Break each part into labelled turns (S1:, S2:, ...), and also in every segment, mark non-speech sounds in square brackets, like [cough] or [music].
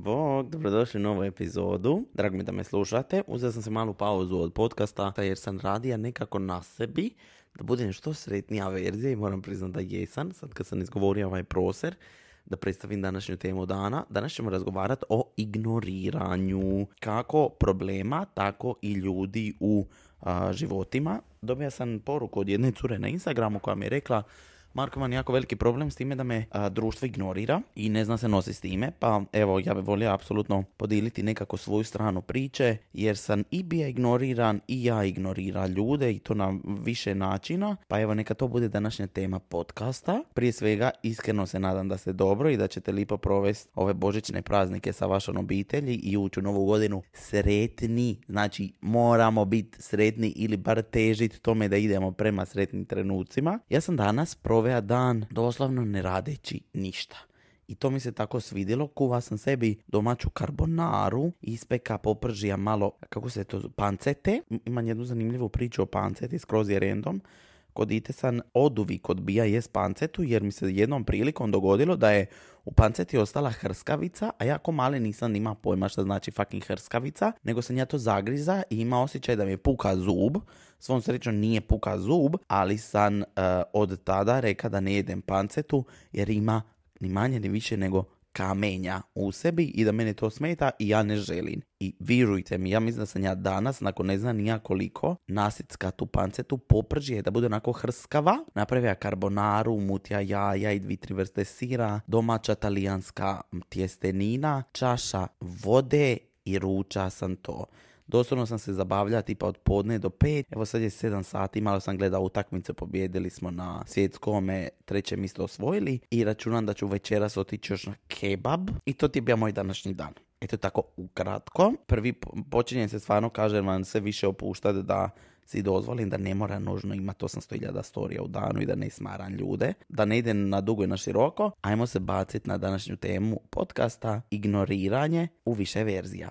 S1: Bog, dobrodošli u novu epizodu. Drago mi da me slušate. Uzeo sam se malu pauzu od podcasta jer sam radija nekako na sebi da budem što sretnija verzija i moram priznati da jesam. Sad kad sam izgovorio ovaj proser, da predstavim današnju temu dana. Danas ćemo razgovarati o ignoriranju kako problema, tako i ljudi u životima. Dobio sam poruku od jedne cure na Instagramu koja mi je rekla Marko ima jako veliki problem s time da me društvo ignorira i ne zna se nositi s time, pa evo ja bih volio apsolutno podijeliti nekako svoju stranu priče, jer sam i bio ignoriran i ja ignorira ljude i to na više načina, pa evo neka to bude današnja tema podcasta. Prije svega iskreno se nadam da ste dobro i da ćete lipo provesti ove božićne praznike sa vašom obitelji i ući u novu godinu sretni, znači moramo biti sretni ili bar težiti tome da idemo prema sretnim trenucima. Ja sam danas pro provea dan doslovno ne radeći ništa. I to mi se tako svidjelo, kuva sam sebi domaću karbonaru, ispeka popržija malo, kako se to, pancete. Imam jednu zanimljivu priču o panceti, skroz je random. Kod ite sam oduvijek odbija jes pancetu, jer mi se jednom prilikom dogodilo da je u panceti ostala hrskavica, a ja ko mali nisam ima pojma što znači fucking hrskavica, nego sam ja to zagriza i ima osjećaj da mi je puka zub. Svom srećom nije puka zub, ali sam uh, od tada reka da ne jedem pancetu jer ima ni manje ni više nego kamenja u sebi i da mene to smeta i ja ne želim. I virujte mi, ja mislim da sam ja danas, nakon ne znam nija koliko, nasicka tu pancetu poprži da bude onako hrskava. Napravija karbonaru, mutja jaja i dvi, tri vrste sira, domaća talijanska tjestenina, čaša vode i ruča sam to. Doslovno sam se zabavljao tipa od podne do pet. Evo sad je sedam sati, malo sam gledao utakmice, pobjedili smo na svjetskome, treće mjesto osvojili i računam da ću večeras otići još na kebab i to ti je bio moj današnji dan. Eto tako ukratko. Prvi počinjem se stvarno, kažem vam, sve više opuštati da si dozvolim da ne mora nužno imati 800.000 storija u danu i da ne smaram ljude, da ne idem na dugo i na široko. Ajmo se baciti na današnju temu podcasta ignoriranje u više verzija.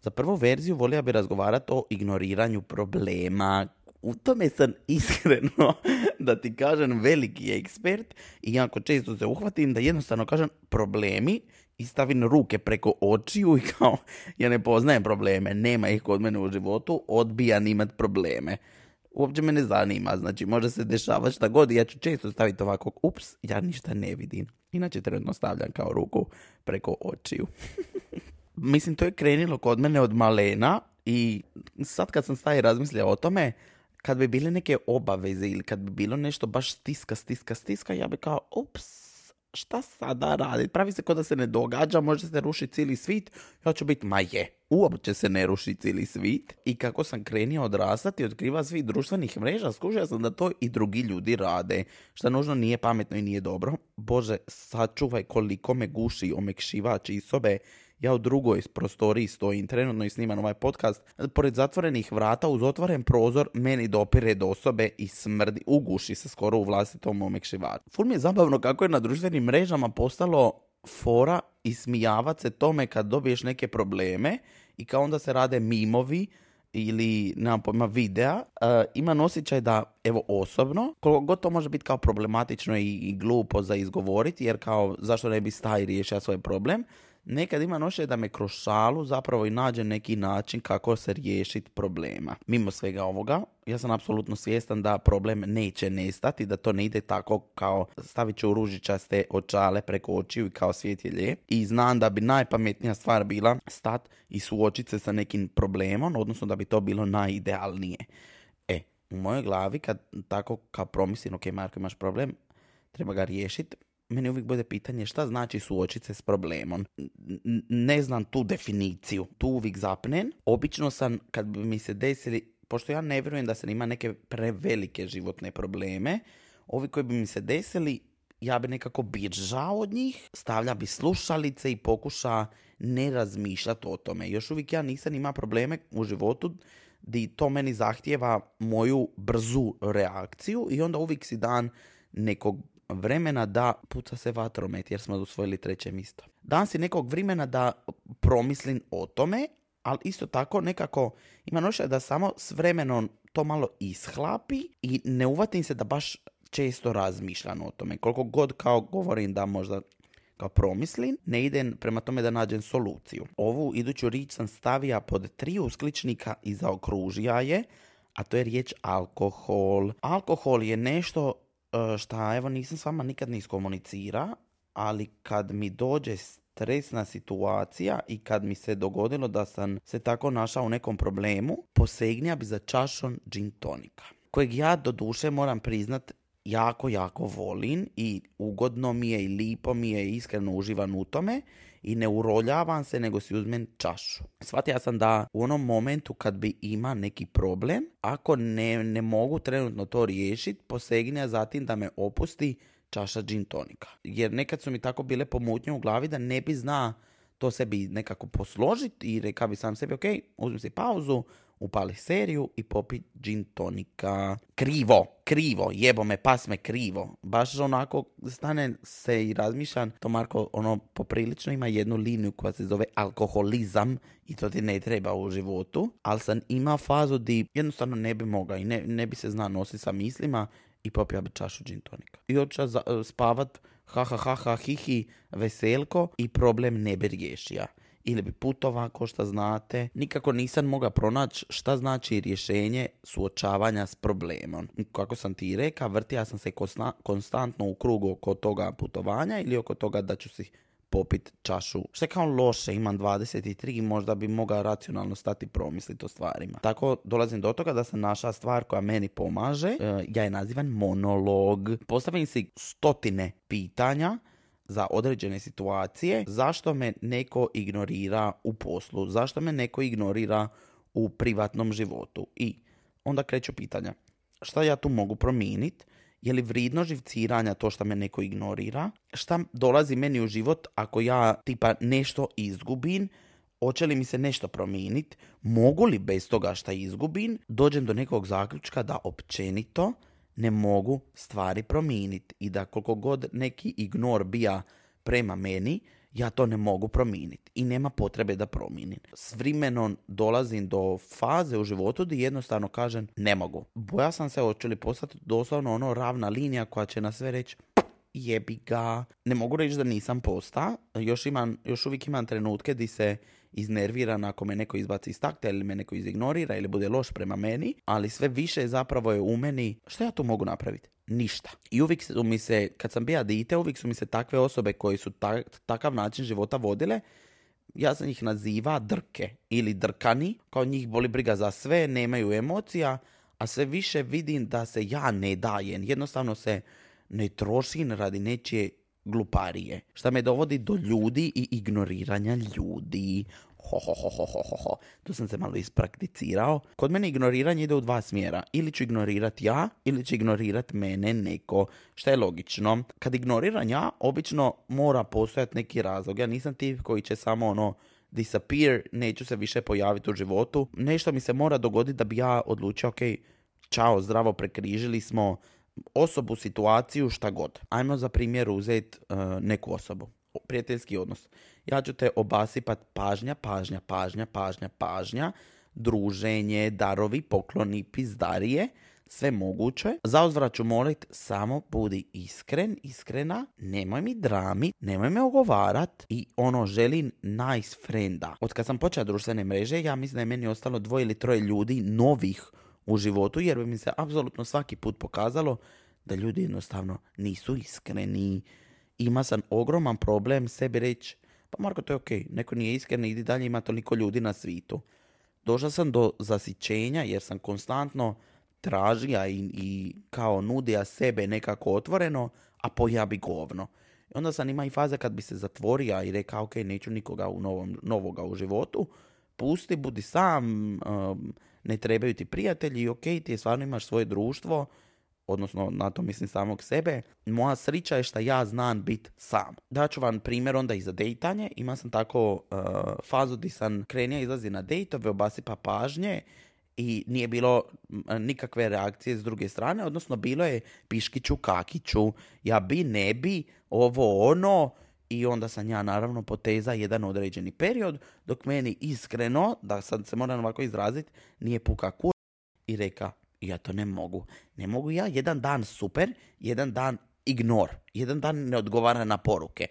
S1: Za prvu verziju volio bi razgovarati o ignoriranju problema, u tome sam iskreno, [laughs] da ti kažem, veliki ekspert i jako često se uhvatim da jednostavno kažem problemi i stavim ruke preko očiju i kao ja ne poznajem probleme, nema ih kod mene u životu, odbijam imat probleme. Uopće me ne zanima, znači može se dešavati šta god ja ću često staviti ovako, ups, ja ništa ne vidim. Inače trenutno stavljam kao ruku preko očiju. [laughs] Mislim, to je krenilo kod mene od malena i sad kad sam staje razmislio o tome, kad bi bile neke obaveze ili kad bi bilo nešto baš stiska, stiska, stiska, ja bi kao, ups, šta sada radi? Pravi se kod da se ne događa, može se rušiti cijeli svit. Ja ću biti, ma je, uopće se ne ruši cijeli svit. I kako sam krenio odrastati otkriva svih društvenih mreža, skužio sam da to i drugi ljudi rade. Što nužno nije pametno i nije dobro. Bože, sačuvaj koliko me guši omekšivač i sobe ja u drugoj prostoriji stojim trenutno i snimam ovaj podcast. Pored zatvorenih vrata uz otvoren prozor meni dopire do osobe i smrdi, uguši se skoro u vlastitom omekšivaču. Ful mi je zabavno kako je na društvenim mrežama postalo fora i smijavat se tome kad dobiješ neke probleme i kao onda se rade mimovi ili nemam pojma videa, uh, imam osjećaj da, evo osobno, koliko god to može biti kao problematično i, i glupo za izgovoriti, jer kao zašto ne bi staj riješio svoj problem, nekad ima noše da me kroz šalu zapravo i nađe neki način kako se riješiti problema. Mimo svega ovoga, ja sam apsolutno svjestan da problem neće nestati, da to ne ide tako kao stavit ću ružičaste očale preko očiju i kao svijet je lijep. I znam da bi najpametnija stvar bila stat i suočiti se sa nekim problemom, odnosno da bi to bilo najidealnije. E, u mojoj glavi kad tako kao promislim, ok Marko imaš problem, treba ga riješiti, meni uvijek bude pitanje šta znači suočiti se s problemom. Ne znam tu definiciju. Tu uvijek zapnem. Obično sam, kad bi mi se desili, pošto ja ne vjerujem da sam ima neke prevelike životne probleme, ovi koji bi mi se desili, ja bi nekako žao od njih, stavlja bi slušalice i pokuša ne razmišljati o tome. Još uvijek ja nisam ima probleme u životu di to meni zahtjeva moju brzu reakciju i onda uvijek si dan nekog vremena da puca se vatromet jer smo usvojili treće mjesto. Dan si nekog vremena da promislim o tome, ali isto tako nekako ima noša da samo s vremenom to malo ishlapi i ne uvatim se da baš često razmišljam o tome. Koliko god kao govorim da možda kao promislim, ne idem prema tome da nađem soluciju. Ovu iduću rič sam stavija pod tri uskličnika i zaokružija je, a to je riječ alkohol. Alkohol je nešto šta evo nisam s vama nikad ni iskomunicira, ali kad mi dođe stresna situacija i kad mi se dogodilo da sam se tako našao u nekom problemu, posegnija bi za čašom gin tonika kojeg ja do duše moram priznat jako, jako volim i ugodno mi je i lipo mi je iskreno uživam u tome i ne uroljavam se nego si uzmem čašu. Shvatio sam da u onom momentu kad bi ima neki problem, ako ne, ne mogu trenutno to riješiti, posegne zatim da me opusti čaša gin tonika. Jer nekad su mi tako bile pomutnje u glavi da ne bi zna to sebi nekako posložiti i reka bi sam sebi, ok, uzmi si pauzu, upali seriju i popi gin tonika. Krivo, krivo, jebo me, pas me krivo. Baš onako stane se i razmišljam, to Marko ono poprilično ima jednu liniju koja se zove alkoholizam i to ti ne treba u životu, ali sam ima fazu di jednostavno ne bi mogao i ne, ne bi se zna nositi sa mislima i popija bi čašu gin tonika. I odša spavat ha ha ha ha hi hi veselko i problem ne bi riješija ili bi putova, ko što znate. Nikako nisam mogao pronaći šta znači rješenje suočavanja s problemom. Kako sam ti reka, vrtija sam se konstantno u krugu oko toga putovanja ili oko toga da ću si popit čašu. Što je kao loše, imam 23 možda bi mogao racionalno stati promisliti o stvarima. Tako dolazim do toga da sam naša stvar koja meni pomaže, e, ja je nazivam monolog. Postavim si stotine pitanja za određene situacije, zašto me neko ignorira u poslu, zašto me neko ignorira u privatnom životu. I onda kreću pitanja, šta ja tu mogu promijeniti, je li vridno živciranja to što me neko ignorira, šta dolazi meni u život ako ja tipa nešto izgubim, hoće li mi se nešto promijeniti, mogu li bez toga šta izgubim, dođem do nekog zaključka da općenito ne mogu stvari promijeniti i da koliko god neki ignor bija prema meni, ja to ne mogu promijeniti i nema potrebe da promijenim. S vremenom dolazim do faze u životu gdje jednostavno kažem ne mogu. Boja sam se hoće postati doslovno ono ravna linija koja će na sve reći jebi ga. Ne mogu reći da nisam posta. Još, imam, još uvijek imam trenutke di se iznerviran ako me neko izbaci iz takta ili me neko izignorira ili bude loš prema meni, ali sve više zapravo je u meni što ja tu mogu napraviti? Ništa. I uvijek su mi se, kad sam bija dite, uvijek su mi se takve osobe koji su takav način života vodile, ja sam ih naziva drke ili drkani, kao njih boli briga za sve, nemaju emocija, a sve više vidim da se ja ne dajem. Jednostavno se ne trošim radi nečije gluparije. Šta me dovodi do ljudi i ignoriranja ljudi. Ho, ho, ho, ho, ho, ho. Tu sam se malo isprakticirao. Kod mene ignoriranje ide u dva smjera. Ili ću ignorirati ja, ili će ignorirati mene neko. Šta je logično? Kad ignoriram ja, obično mora postojati neki razlog. Ja nisam tip koji će samo ono disappear, neću se više pojaviti u životu. Nešto mi se mora dogoditi da bi ja odlučio, ok, čao, zdravo, prekrižili smo, osobu, situaciju, šta god. Ajmo za primjer uzeti uh, neku osobu. Prijateljski odnos. Ja ću te obasipat pažnja, pažnja, pažnja, pažnja, pažnja, druženje, darovi, pokloni, pizdarije, sve moguće. Za uzvrat ću molit, samo budi iskren, iskrena, nemoj mi drami, nemoj me ogovarat i ono želim nice frienda. Od kad sam počela društvene mreže, ja mislim da je meni ostalo dvoje ili troje ljudi novih u životu jer bi mi se apsolutno svaki put pokazalo da ljudi jednostavno nisu iskreni. Ima sam ogroman problem sebi reći pa Marko to je ok, neko nije iskren, idi dalje, ima toliko ljudi na svitu. Došao sam do zasićenja jer sam konstantno tražija i, i kao nudija sebe nekako otvoreno, a pojabi govno. I onda sam ima i faze kad bi se zatvorio i rekao ok, neću nikoga u novom, novoga u životu, pusti, budi sam, um, ne trebaju ti prijatelji i ok, ti stvarno imaš svoje društvo, odnosno na to mislim samog sebe, moja srića je što ja znam bit sam. Daću vam primjer onda i za dejtanje. Ima sam tako uh, fazu di sam krenija izlazi na dejtove, obasipa pažnje i nije bilo nikakve reakcije s druge strane, odnosno bilo je piškiću, kakiću, ja bi, ne bi, ovo ono, i onda sam ja naravno poteza jedan određeni period, dok meni iskreno, da sad se moram ovako izraziti, nije puka kur i reka, ja to ne mogu. Ne mogu ja jedan dan super, jedan dan ignor, jedan dan ne odgovara na poruke.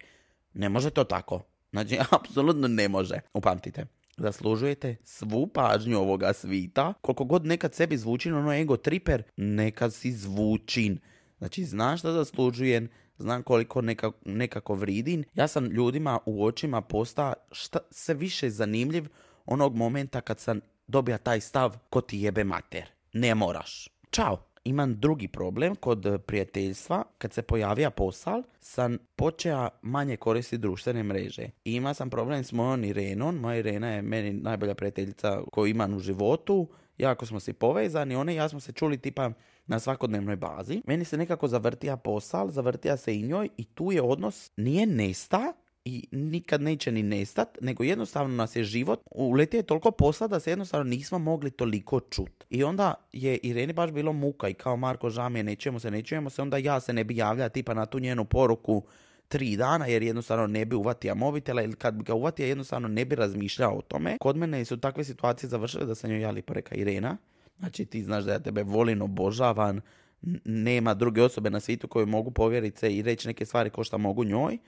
S1: Ne može to tako. Znači, [laughs] apsolutno ne može. Upamtite, zaslužujete svu pažnju ovoga svita. Koliko god nekad sebi zvučin ono ego triper, nekad si zvučin. Znači, znaš da zaslužujem, znam koliko nekako vridim. Ja sam ljudima u očima posta šta se više zanimljiv onog momenta kad sam dobija taj stav ko ti jebe mater. Ne moraš. Ćao imam drugi problem kod prijateljstva. Kad se pojavija posal, sam počeo manje koristiti društvene mreže. I ima sam problem s mojom Irenom. Moja Irena je meni najbolja prijateljica koju imam u životu. Jako smo se povezani, one i ja smo se čuli tipa na svakodnevnoj bazi. Meni se nekako zavrtija posal, zavrtija se i njoj i tu je odnos nije nesta, i nikad neće ni nestat, nego jednostavno nas je život uletio je toliko posla da se jednostavno nismo mogli toliko čut. I onda je Ireni baš bilo muka i kao Marko žamije nećemo se, nećemo se, onda ja se ne bi javljala tipa na tu njenu poruku tri dana jer jednostavno ne bi uvatio mobitela ili kad bi ga uvatio jednostavno ne bi razmišljao o tome. Kod mene su takve situacije završile da sam joj ja lipo reka Irena, znači ti znaš da ja tebe volim, obožavam, nema druge osobe na svijetu koje mogu povjeriti se i reći neke stvari ko šta mogu njoj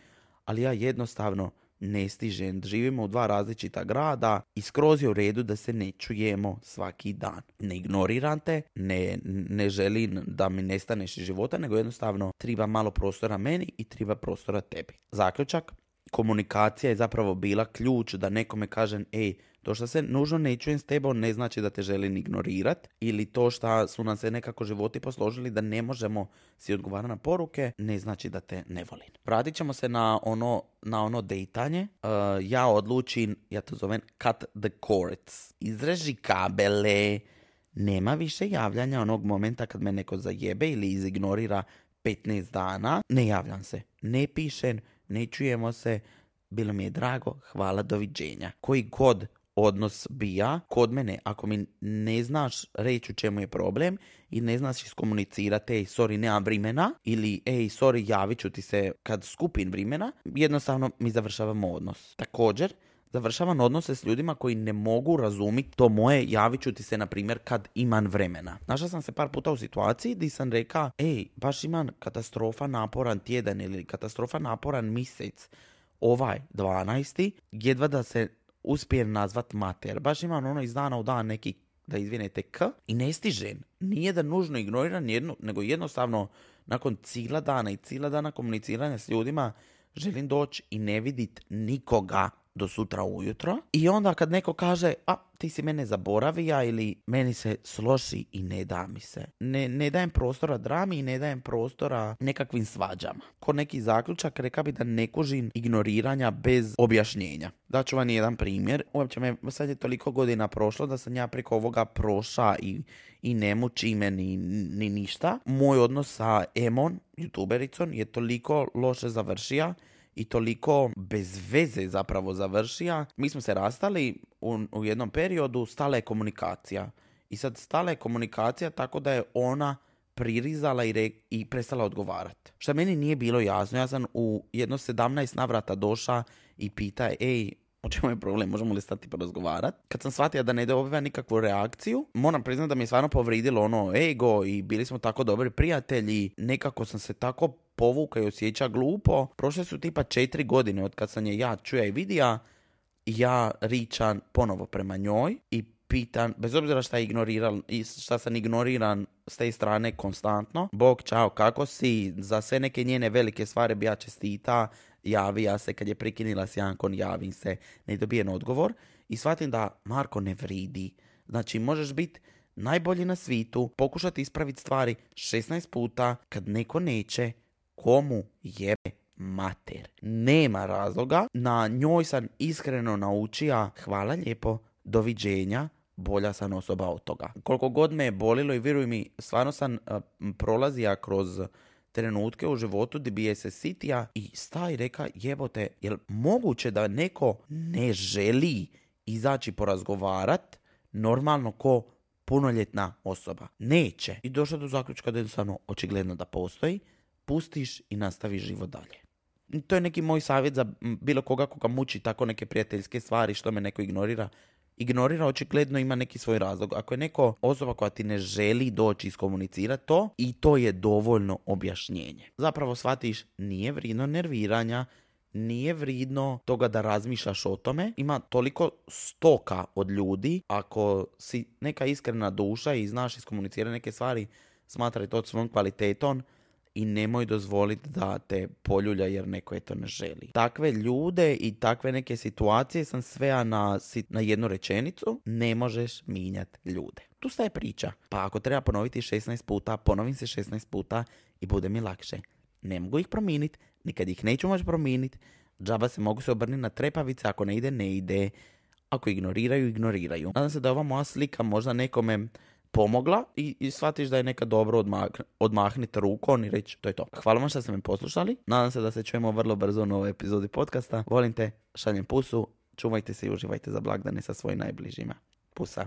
S1: ali ja jednostavno ne stižem. Živimo u dva različita grada i skroz je u redu da se ne čujemo svaki dan. Ne ignoriram te, ne, ne želim da mi nestaneš iz života, nego jednostavno treba malo prostora meni i treba prostora tebi. Zaključak, komunikacija je zapravo bila ključ da nekome kažem, ej, to što se nužno ne čujem s tebom ne znači da te želim ignorirat ili to što su nam se nekako životi posložili da ne možemo si odgovarati na poruke ne znači da te ne volim. Vratit ćemo se na ono, na ono dejtanje. Uh, ja odlučim, ja to zovem cut the cords. Izreži kabele. Nema više javljanja onog momenta kad me neko zajebe ili izignorira 15 dana. Ne javljam se. Ne pišem, ne čujemo se. Bilo mi je drago, hvala, doviđenja. Koji god odnos bija kod mene. Ako mi ne znaš reći u čemu je problem i ne znaš iskomunicirati, ej, sorry, nemam vrimena ili ej, sorry, javit ću ti se kad skupim vrimena, jednostavno mi završavamo odnos. Također, završavam odnose s ljudima koji ne mogu razumiti to moje, javit ću ti se, na primjer, kad imam vremena. Našla sam se par puta u situaciji gdje sam reka, ej, baš imam katastrofa naporan tjedan ili katastrofa naporan mjesec, ovaj 12. jedva da se uspijem nazvat mater. Baš imam ono iz dana u dan neki da izvinete k i ne stižem. Nije da nužno ignoriram jednu, nego jednostavno nakon cijela dana i cijela dana komuniciranja s ljudima želim doći i ne vidit nikoga do sutra ujutro. I onda kad neko kaže, a ti si mene zaboravija ili meni se sloši i ne da mi se. Ne, ne dajem prostora drami i ne dajem prostora nekakvim svađama. Ko neki zaključak reka bi da ne kužim ignoriranja bez objašnjenja. Daću vam jedan primjer. Uopće me sad je toliko godina prošlo da sam ja preko ovoga proša i, i ne muči me ni, ni ništa. Moj odnos sa Emon, youtubericom, je toliko loše završio i toliko bez veze zapravo završija. Mi smo se rastali u, u jednom periodu, stala je komunikacija. I sad stala je komunikacija tako da je ona pririzala i, i prestala odgovarati. Što meni nije bilo jasno, ja sam u jedno 17 navrata došla i pita, ej, o čemu je problem, možemo li stati porazgovarati? Kad sam shvatio da ne dobiva nikakvu reakciju, moram priznati da mi je stvarno povridilo ono ego i bili smo tako dobri prijatelji, nekako sam se tako povuka i osjeća glupo. Prošle su tipa četiri godine od kad sam je ja čuja i vidija, ja ričan ponovo prema njoj i pitan, bez obzira šta, ignoriral, šta sam ignoriran s te strane konstantno, Bog, čao, kako si, za sve neke njene velike stvari bi ja čestita, javija se, kad je prikinila s Jankon, javim se, ne dobijen odgovor i shvatim da Marko ne vridi. Znači, možeš biti najbolji na svitu, pokušati ispraviti stvari 16 puta, kad neko neće, komu jebe mater. Nema razloga, na njoj sam iskreno naučio, hvala lijepo, doviđenja, bolja sam osoba od toga. Koliko god me je bolilo i vjeruj mi, stvarno sam prolazija kroz trenutke u životu gdje bi se sitija i sta i reka jebote, jel moguće da neko ne želi izaći porazgovarat normalno ko punoljetna osoba. Neće. I došao do zaključka da je jednostavno očigledno da postoji, pustiš i nastaviš život dalje. To je neki moj savjet za bilo koga koga muči tako neke prijateljske stvari što me neko ignorira. Ignorira očigledno ima neki svoj razlog. Ako je neko osoba koja ti ne želi doći iskomunicirati to i to je dovoljno objašnjenje. Zapravo shvatiš nije vridno nerviranja, nije vridno toga da razmišljaš o tome. Ima toliko stoka od ljudi. Ako si neka iskrena duša i znaš iskomunicirati neke stvari, smatraj to svom kvalitetom i nemoj dozvoliti da te poljulja jer neko je to ne želi. Takve ljude i takve neke situacije sam svea na, na jednu rečenicu, ne možeš minjati ljude. Tu staje priča. Pa ako treba ponoviti 16 puta, ponovim se 16 puta i bude mi lakše. Ne mogu ih promijeniti, nikad ih neću moći promijeniti. Džaba se mogu se obrniti na trepavice, ako ne ide, ne ide. Ako ignoriraju, ignoriraju. Nadam se da ova moja slika možda nekome pomogla i, i shvatiš da je neka dobro odmah, odmahniti rukom i reći to je to. Hvala vam što ste me poslušali. Nadam se da se čujemo vrlo brzo u novoj epizodi podcasta. Volim te, šaljem pusu, čuvajte se i uživajte za blagdane sa svojim najbližima. Pusa.